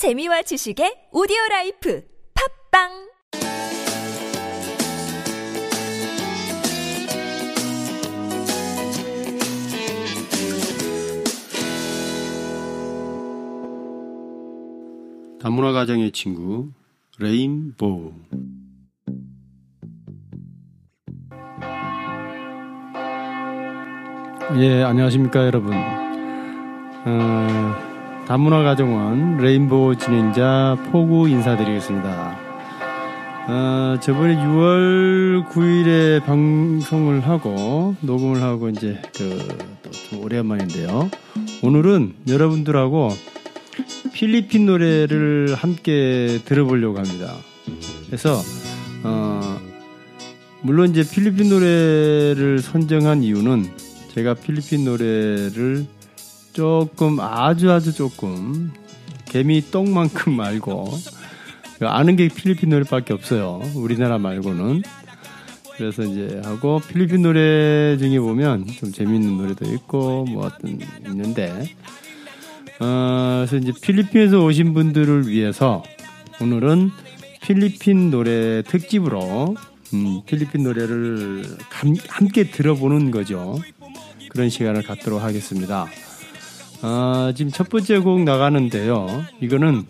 재미와 지식의 오디오 라이프 팝빵! 다문화 가정의 친구 레인보우. 예 안녕하십니까 여러분. 어, 다문화 가정원 레인보우 진행자 포구 인사드리겠습니다 어, 저번에 6월 9일에 방송을 하고 녹음을 하고 이제 그좀 오랜만인데요 오늘은 여러분들하고 필리핀 노래를 함께 들어보려고 합니다. 그래서 어, 물론 이제 필리핀 노래를 선정한 이유는 제가 필리핀 노래를 조금 아주 아주 조금 개미 똥만큼 알고 아는 게 필리핀 노래밖에 없어요. 우리나라 말고는. 그래서 이제 하고 필리핀 노래 중에 보면 좀 재밌는 노래도 있고 뭐 어떤 있는데 어, 그래서 이제 필리핀에서 오신 분들을 위해서 오늘은 필리핀 노래 특집으로 음, 필리핀 노래를 감, 함께 들어보는 거죠. 그런 시간을 갖도록 하겠습니다. 어, 지금 첫 번째 곡 나가는데요. 이거는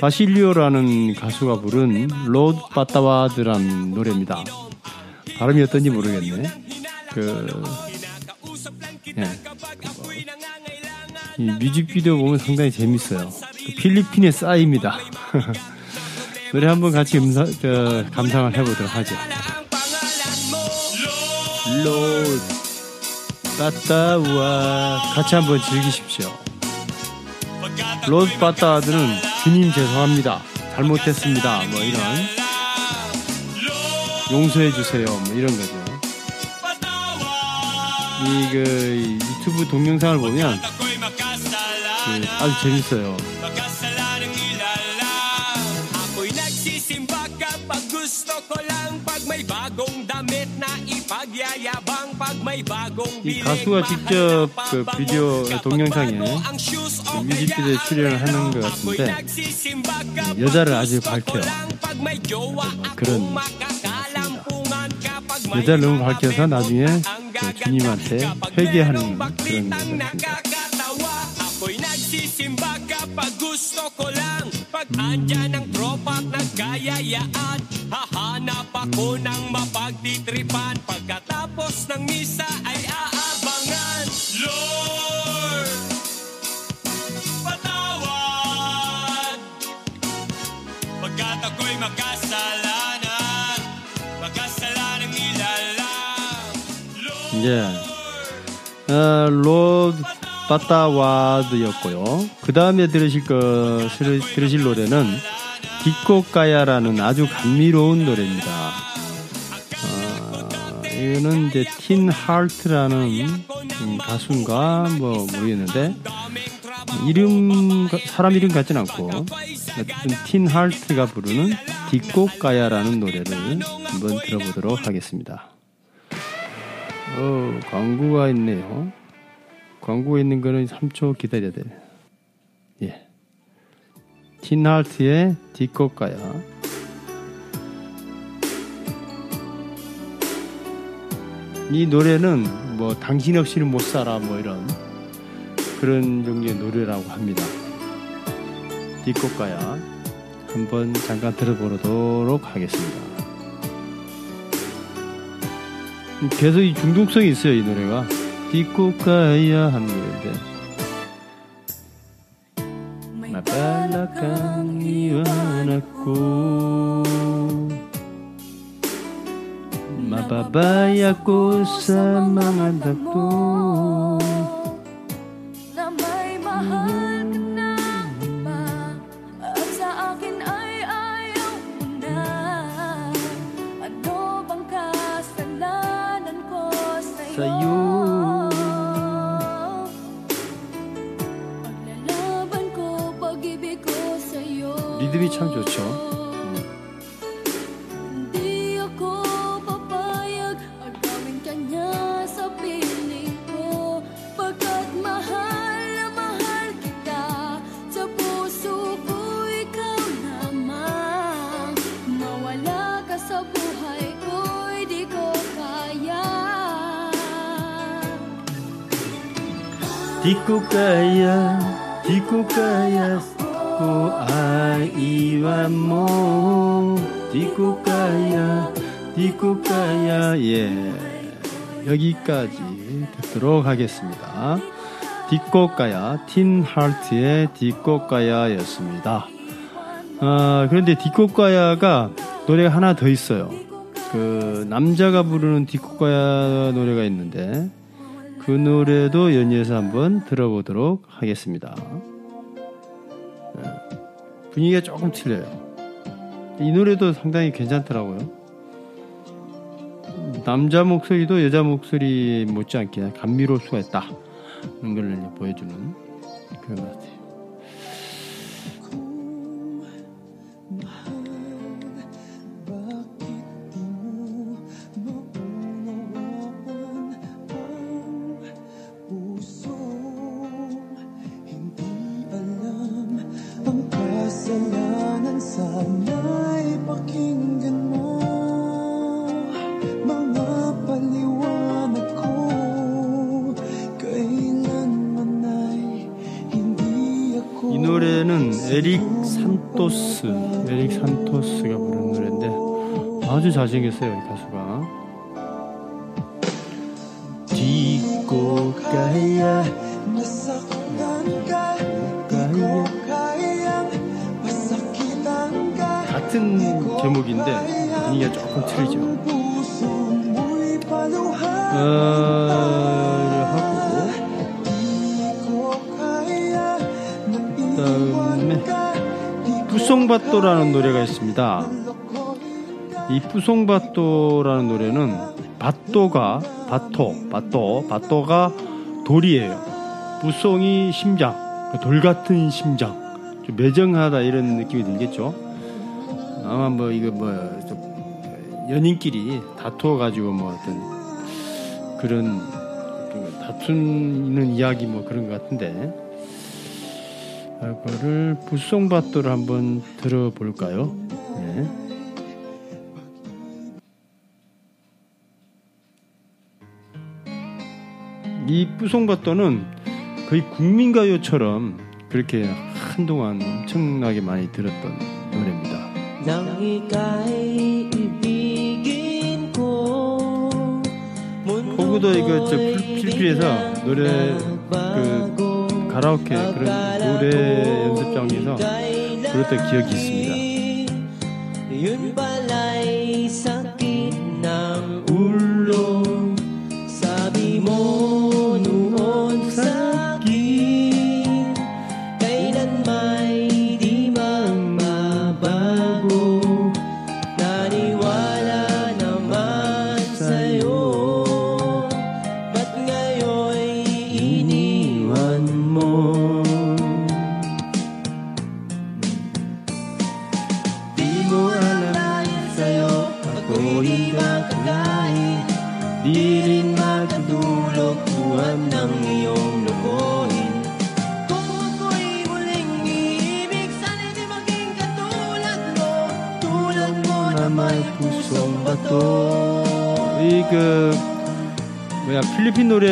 바실리오라는 가수가 부른 Lord Patawad라는 노래입니다. 발음이 어떤지 모르겠네. 그, 예. 이 뮤직비디오 보면 상당히 재밌어요. 그 필리핀의 싸이입니다. 노래 한번 같이 음사, 저, 감상을 해보도록 하죠. Lord Patawad 같이 한번 즐기십시오. Lord Patawad는 주님 죄송합니다. 잘못했습니다. 뭐 이런 용서해 주세요. 뭐 이런 거죠. 이 그 유튜브 동영상을 보면 그 아주 재밌어요. 이 가수가 직접 그 비디오 동영상에 그 뮤직비디오에 출연을 하는 것 같은데 여자를 아주 밝혀요. jowa 그런 여자를 너무 밝혀서 나중에 그 주님한테 회개하는 그런 여자 Pag andyan ang tropa at nagkayayaan Hahanap ako ng mapagtitripan. Pagkatapos ng misa ay aabangan. Lord, patawad. Pagkat ako'y makasalanan Makasalanang nilalang Lord, yeah. Uh, Lord, patawad 바타와드였고요. 그 다음에 들으실 거, 들으- 들으실 노래는 디코까야라는 아주 감미로운 노래입니다. 어, 이거는 이제 틴 하트라는 음, 가수인가 뭐 모르겠는데 이름 사람 이름 같진 않고 틴 하트가 부르는 Di Ko Kaya라는 노래를 한번 들어보도록 하겠습니다. 어, 광고가 있네요. 광고가 있는 거는 3초 기다려야 돼. 예. 틴하트의 Di Ko Kaya. 이 노래는 뭐 당신 없이는 못 살아 뭐 이런 그런 종류의 노래라고 합니다. 디코가야 한번 잠깐 들어보도록 하겠습니다. 계속 이 중독성이 있어요 이 노래가 디코까야 하는 노래인데 마발라강 이완았고 마바바야고 mo. Di ko kaya, di ko kaya. 예. 여기까지 듣도록 하겠습니다. 디꼬까야, 틴 하트의 디꼬까야였습니다. 아, 그런데 디꼬까야가 노래가 하나 더 있어요. 그, 남자가 부르는 디꼬까야 노래가 있는데, 그 노래도 연이어서 한번 들어보도록 하겠습니다. 네. 분위기가 조금 틀려요. 이 노래도 상당히 괜찮더라고요. 남자 목소리도 여자 목소리 못지않게 감미로울 수가 있다. 그런 걸 보여주는 그런 것 같아요. Sana'y pakinggan mo Mga paliwanag ko Kailanman ay hindi ako 이 노래는 에릭 산토스, 에릭 산토스가 부른 노래인데 아주 잘생겼어요, 이 가수가. Nasaktan ka Di ko 같은 제목인데 분위기가 조금 틀리죠. 어, 하고 그다음에 뿌송바또라는 노래가 있습니다. 이 뿌송바또라는 노래는 바또가 바토 바또 바또가 돌이에요. 뿌송이 심장 돌 같은 심장 좀 매정하다 이런 느낌이 들겠죠. 아마 뭐 이거 뭐좀 연인끼리 다투어 가지고 뭐 어떤 그런 그 다투는 이야기 뭐 그런 것 같은데 그거를 부송바또를 한번 들어볼까요? 네. 이 뿌송바또는 거의 국민가요처럼 그렇게 한동안 엄청나게 많이 들었던 노래입니다. Nang ika'y ibigin ko 거기도 이거 저 필- 필리핀에서 노래 그 가라오케 그런 노래 연습장에서 그랬던 기억이 있습니다.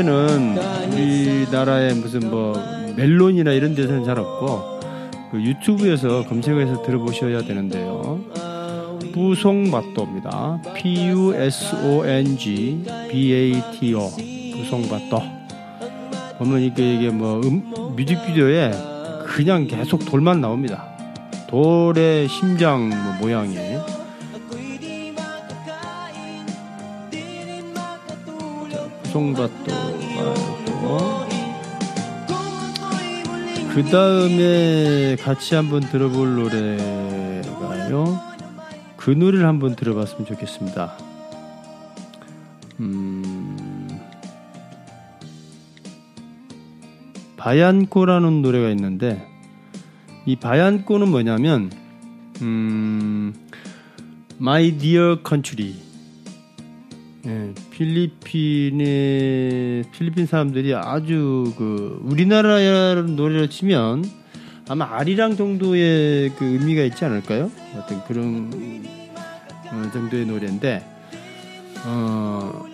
노래는 우리나라의 무슨 뭐 멜론이나 이런 데서는 잘 없고 그 유튜브에서 검색해서 들어보셔야 되는데요. 부송바또입니다. P U S O N G B A T O 부송바또. 보면 이게 이게 뭐 음, 뮤직비디오에 그냥 계속 돌만 나옵니다. 돌의 심장 뭐 모양이 부송바또 그 다음에 같이 한번 들어볼 노래가요. 그 노래를 한번 들어봤으면 좋겠습니다. 음, 바얀꼬라는 노래가 있는데 이 바얀꼬는 뭐냐면 음, My Dear Country 예, 필리핀의 필리핀 사람들이 아주 그 우리나라 노래를 치면 아마 아리랑 정도의 그 의미가 있지 않을까요? 어떤 그런 어, 정도의 노래인데 어,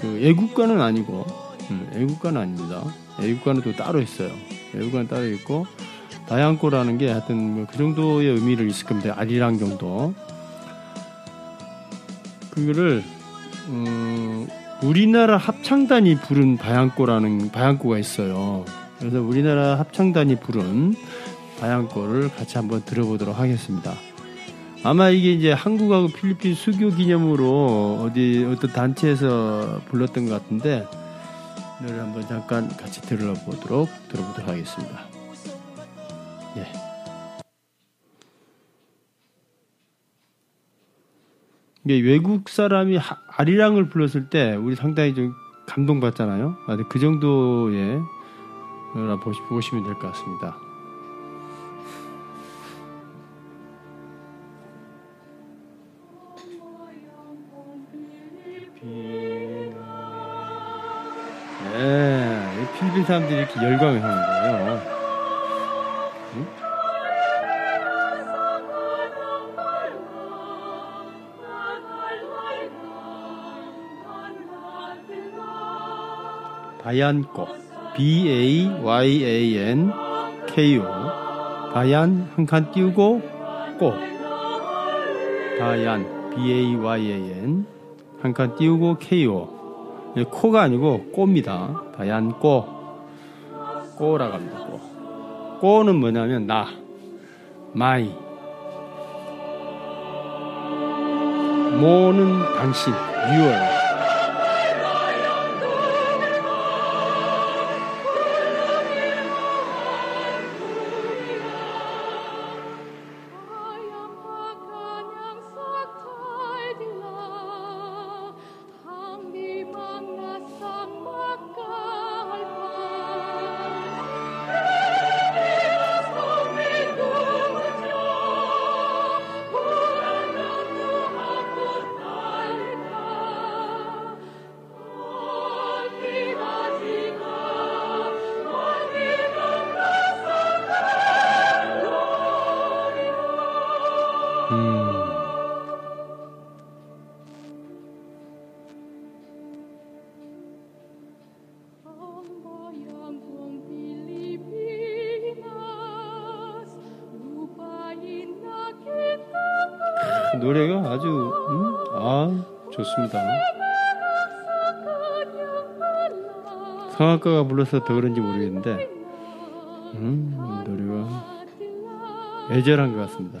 그 애국가는 아니고 음, 애국가는 아닙니다. 애국가는 또 따로 있어요. 애국가는 따로 있고 다양코라는 게 하여튼 뭐 그 정도의 의미를 있을 겁니다. 아리랑 정도. 그거를 음, 우리나라 합창단이 부른 바양꼬라는 바양꼬가 있어요. 그래서 우리나라 합창단이 부른 바양꼬를 같이 한번 들어보도록 하겠습니다. 아마 이게 이제 한국하고 필리핀 수교 기념으로 어디 어떤 단체에서 불렀던 것 같은데 노래 한번 잠깐 같이 들어보도록 들어보도록 하겠습니다. 이게 외국 사람이 하- 아리랑을 불렀을 때 우리 상당히 좀 감동받잖아요. 그 정도의 보시면 될 것 같습니다. 네, 이 필리핀 사람들이 이렇게 열광을 하는 거예요. 응? 바얀꼬 B A Y A N K O. 바얀 한 칸 띄우고 꼬 바얀 B A Y A N 한 칸 띄우고 K O. 예, 코가 아니고 꼬입니다. 바얀 꼬. 꼬라고 합니다. 꼬. 꼬는 뭐냐면 나. 마이. 모는 당신. 유월 노래가 아주 음? 아 좋습니다. 성악가가 불러서 더 그런지 모르겠는데 음, 노래가 애절한 것 같습니다.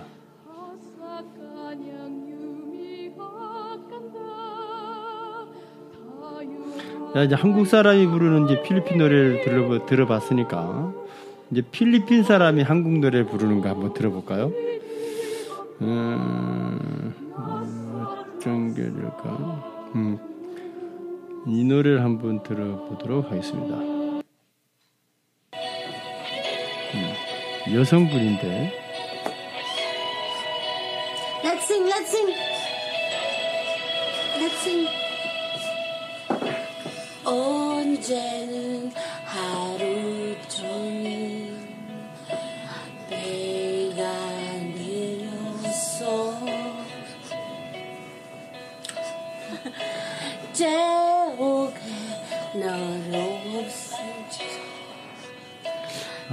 자, 이제 한국 사람이 부르는 이제 필리핀 노래를 들어, 들어봤으니까 이제 필리핀 사람이 한국 노래를 부르는 거 한번 들어볼까요? 음, 될까? 음, 이 노래를 한번 들어보도록 하겠습니다. 음, 여성분인데 Let's sing, let's sing. Let's sing. 언제는 하루 종일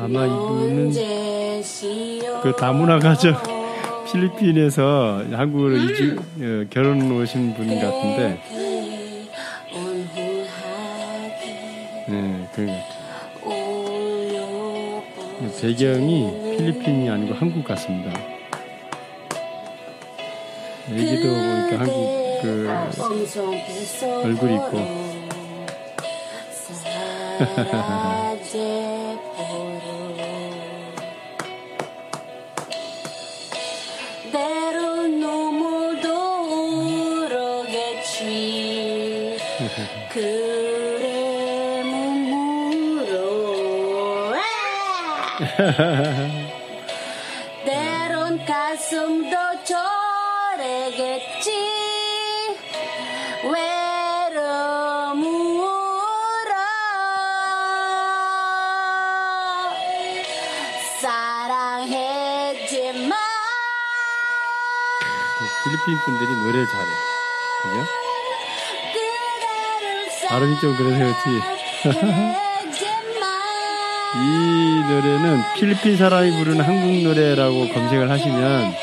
아마 이분은 그 다문화 가정 필리핀에서 한국으로 이주 어, 결혼 오신 분 같은데. 네, 그 배경이 필리핀이 아니고 한국 같습니다. 여기도 보니까 한국 그 얼굴이 있고 그래 눈물로. 때론 가슴도 저래겠지. 외로움으로. 사랑했지만 필리핀 분들이 노래 잘해. 그죠? 발음이 좀 그래서 그렇지 이 노래는 필리핀 사람이 부르는 한국 노래라고 검색을 하시면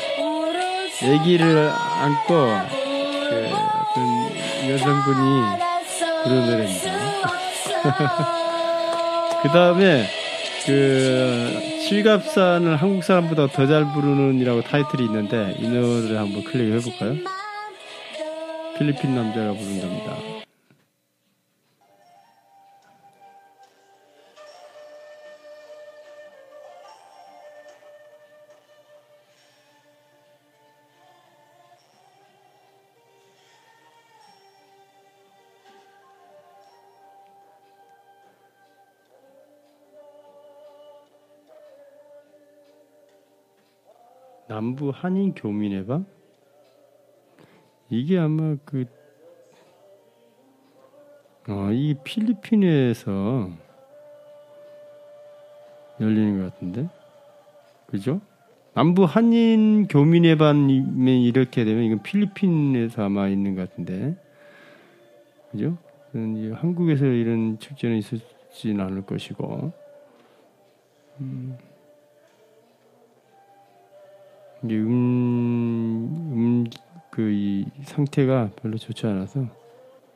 아기를 안고 그 어떤 여성분이 부르는 노래입니다. 그 다음에 그 실갑산을 한국 사람보다 더 잘 부르는이라고 타이틀이 있는데 이 노래를 한번 클릭해 볼까요? 필리핀 남자가 부른 겁니다. 남부 한인 교민의 방? 이게 아마 그, 어, 이 필리핀에서 열리는 것 같은데? 그죠? 남부 한인 교민의 반이면 이렇게 되면 이건 필리핀에서 아마 있는 것 같은데. 그죠? 한국에서 이런 축제는 있었진 않을 것이고. 음. 이게 음, 음, 그, 이 상태가 별로 좋지 않아서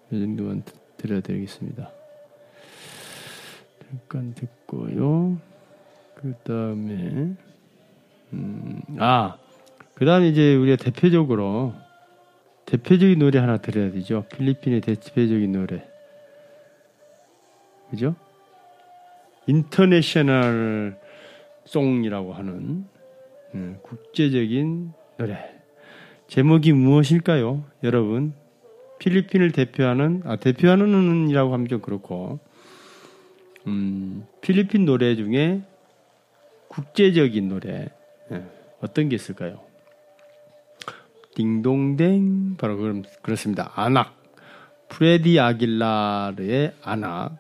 이 정도만 되겠습니다. 잠깐 듣고요. 그 다음에, 음, 아, 그 다음에 이제 우리가 대표적으로, 대표적인 노래 하나 들어야 되죠. 필리핀의 대표적인 노래. 그죠? 인터내셔널 송이라고 하는 음, 국제적인 노래. 제목이 무엇일까요, 여러분? 필리핀을 대표하는 아 대표하는 이라고 하면 좀 그렇고, 음, 필리핀 노래 중에 국제적인 노래 예, 어떤 게 있을까요? 딩동댕 바로 그럼 그렇습니다. 아낙 프레디 아길라르의 Anak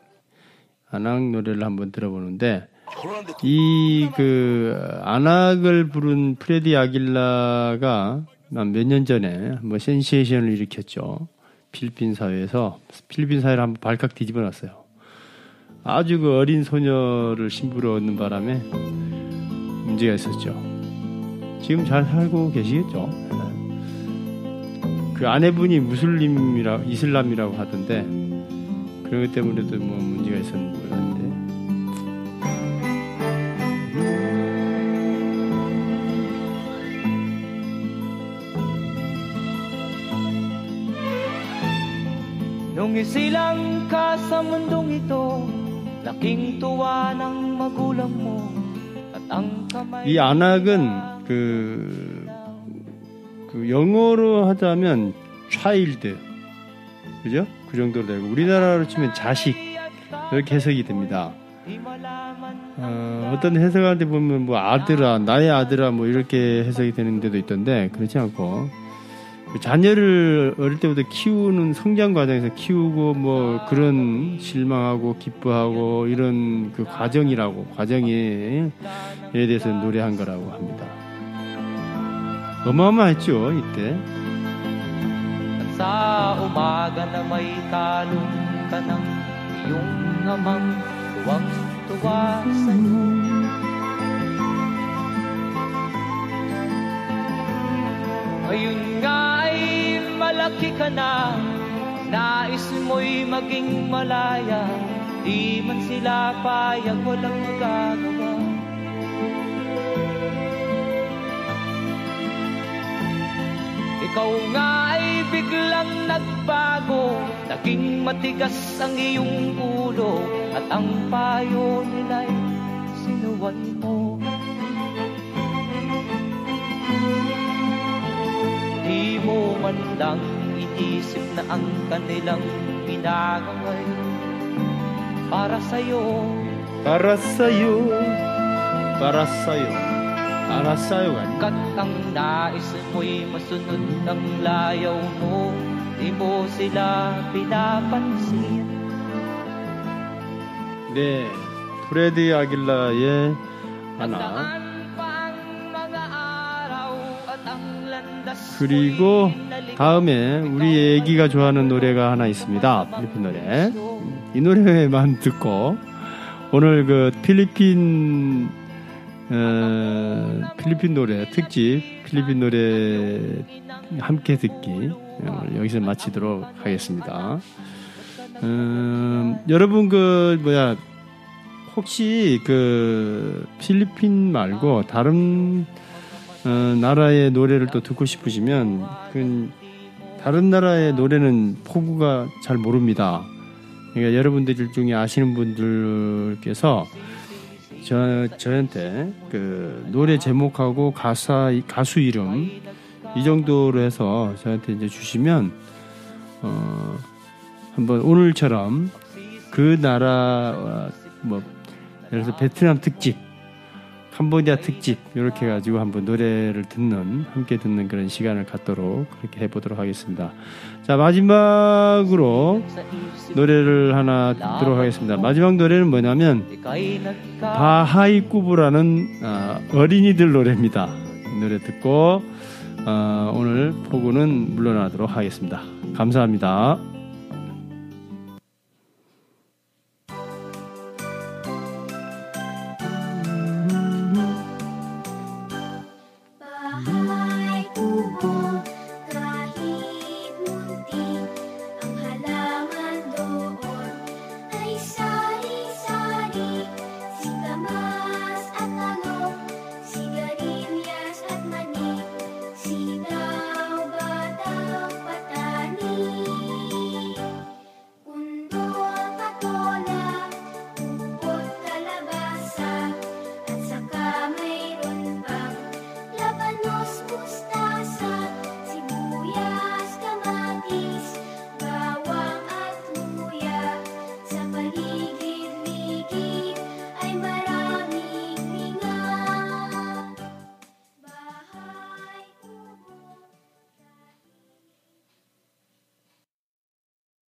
Anak 노래를 한번 들어보는데 이 그 Anak을 부른 프레디 아길라가 몇 년 전에 한번 센세이션을 일으켰죠. 필리핀 사회에서 필리핀 사회를 한번 발칵 뒤집어 놨어요. 아주 그 어린 소녀를 신부로 얻는 바람에 문제가 있었죠. 지금 잘 살고 계시겠죠. 그 아내분이 무슬림이라 이슬람이라고 하던데 그런 것 때문에도 뭐 문제가 있었는지 몰랐는데 Nung isilang ka sa mundong ito Laking tuwa ng magulang mo At ang kamay 이 안악은 그, 그 영어로 하자면 child 그죠? 그 정도로 되고 우리나라로 치면 자식 이렇게 해석이 됩니다. 어, 어떤 해석하는데 보면 뭐 아들아 나의 아들아 뭐 이렇게 해석이 되는 데도 있던데 그렇지 않고 그 자녀를 어릴 때부터 키우는 성장 과정에서 키우고 뭐 그런 실망하고 기뻐하고 이런 그 과정이라고 과정에 대해서 노래한 거라고 합니다. 어마어마했죠 이때. Sa umaga na may talong ka ng iyong amang tuwang-tuwa sa'yo malaki ka na Nais mo'y maging malaya. Di man sila payag walang magagawa. Ikaw nga ay biglang nagbago Naging matigas ang iyong ulo At ang payo nila'y sinuway mo mo man lang inisip na ang kanilang ginagaway Para sa'yo 알았어요. 알았어요. 알았어요가 아니고 Kat ang nais mo'y masunod ng layaw mo Di mo sila pinapansin 네, 프레디 아길라의 하나. 그리고 다음에 우리 애기가 좋아하는 노래가 하나 있습니다. 필리핀 노래. 이 노래만 듣고 오늘 그 필리핀 어, 필리핀 노래 특집 필리핀 노래 함께 듣기 어, 여기서 마치도록 하겠습니다. 음, 여러분 그 뭐야 혹시 그 필리핀 말고 다른 어, 나라의 노래를 또 듣고 싶으시면 그 다른 나라의 노래는 포구가 잘 모릅니다. 그러니까 여러분들 중에 아시는 분들께서 저 저한테 그 노래 제목하고 가사 가수 이름 이 정도로 해서 저한테 이제 주시면 어 한번 오늘처럼 그 나라 뭐 예를 들어서 베트남 특집 캄보디아 특집 이렇게 해가지고 한번 노래를 듣는 함께 듣는 그런 시간을 갖도록 그렇게 해보도록 하겠습니다. 자 마지막으로 노래를 하나 듣도록 하겠습니다. 마지막 노래는 뭐냐면 바하이 꾸부라는 아, 어린이들 노래입니다. 이 노래 듣고 아, 오늘 포구는 물러나도록 하겠습니다. 감사합니다.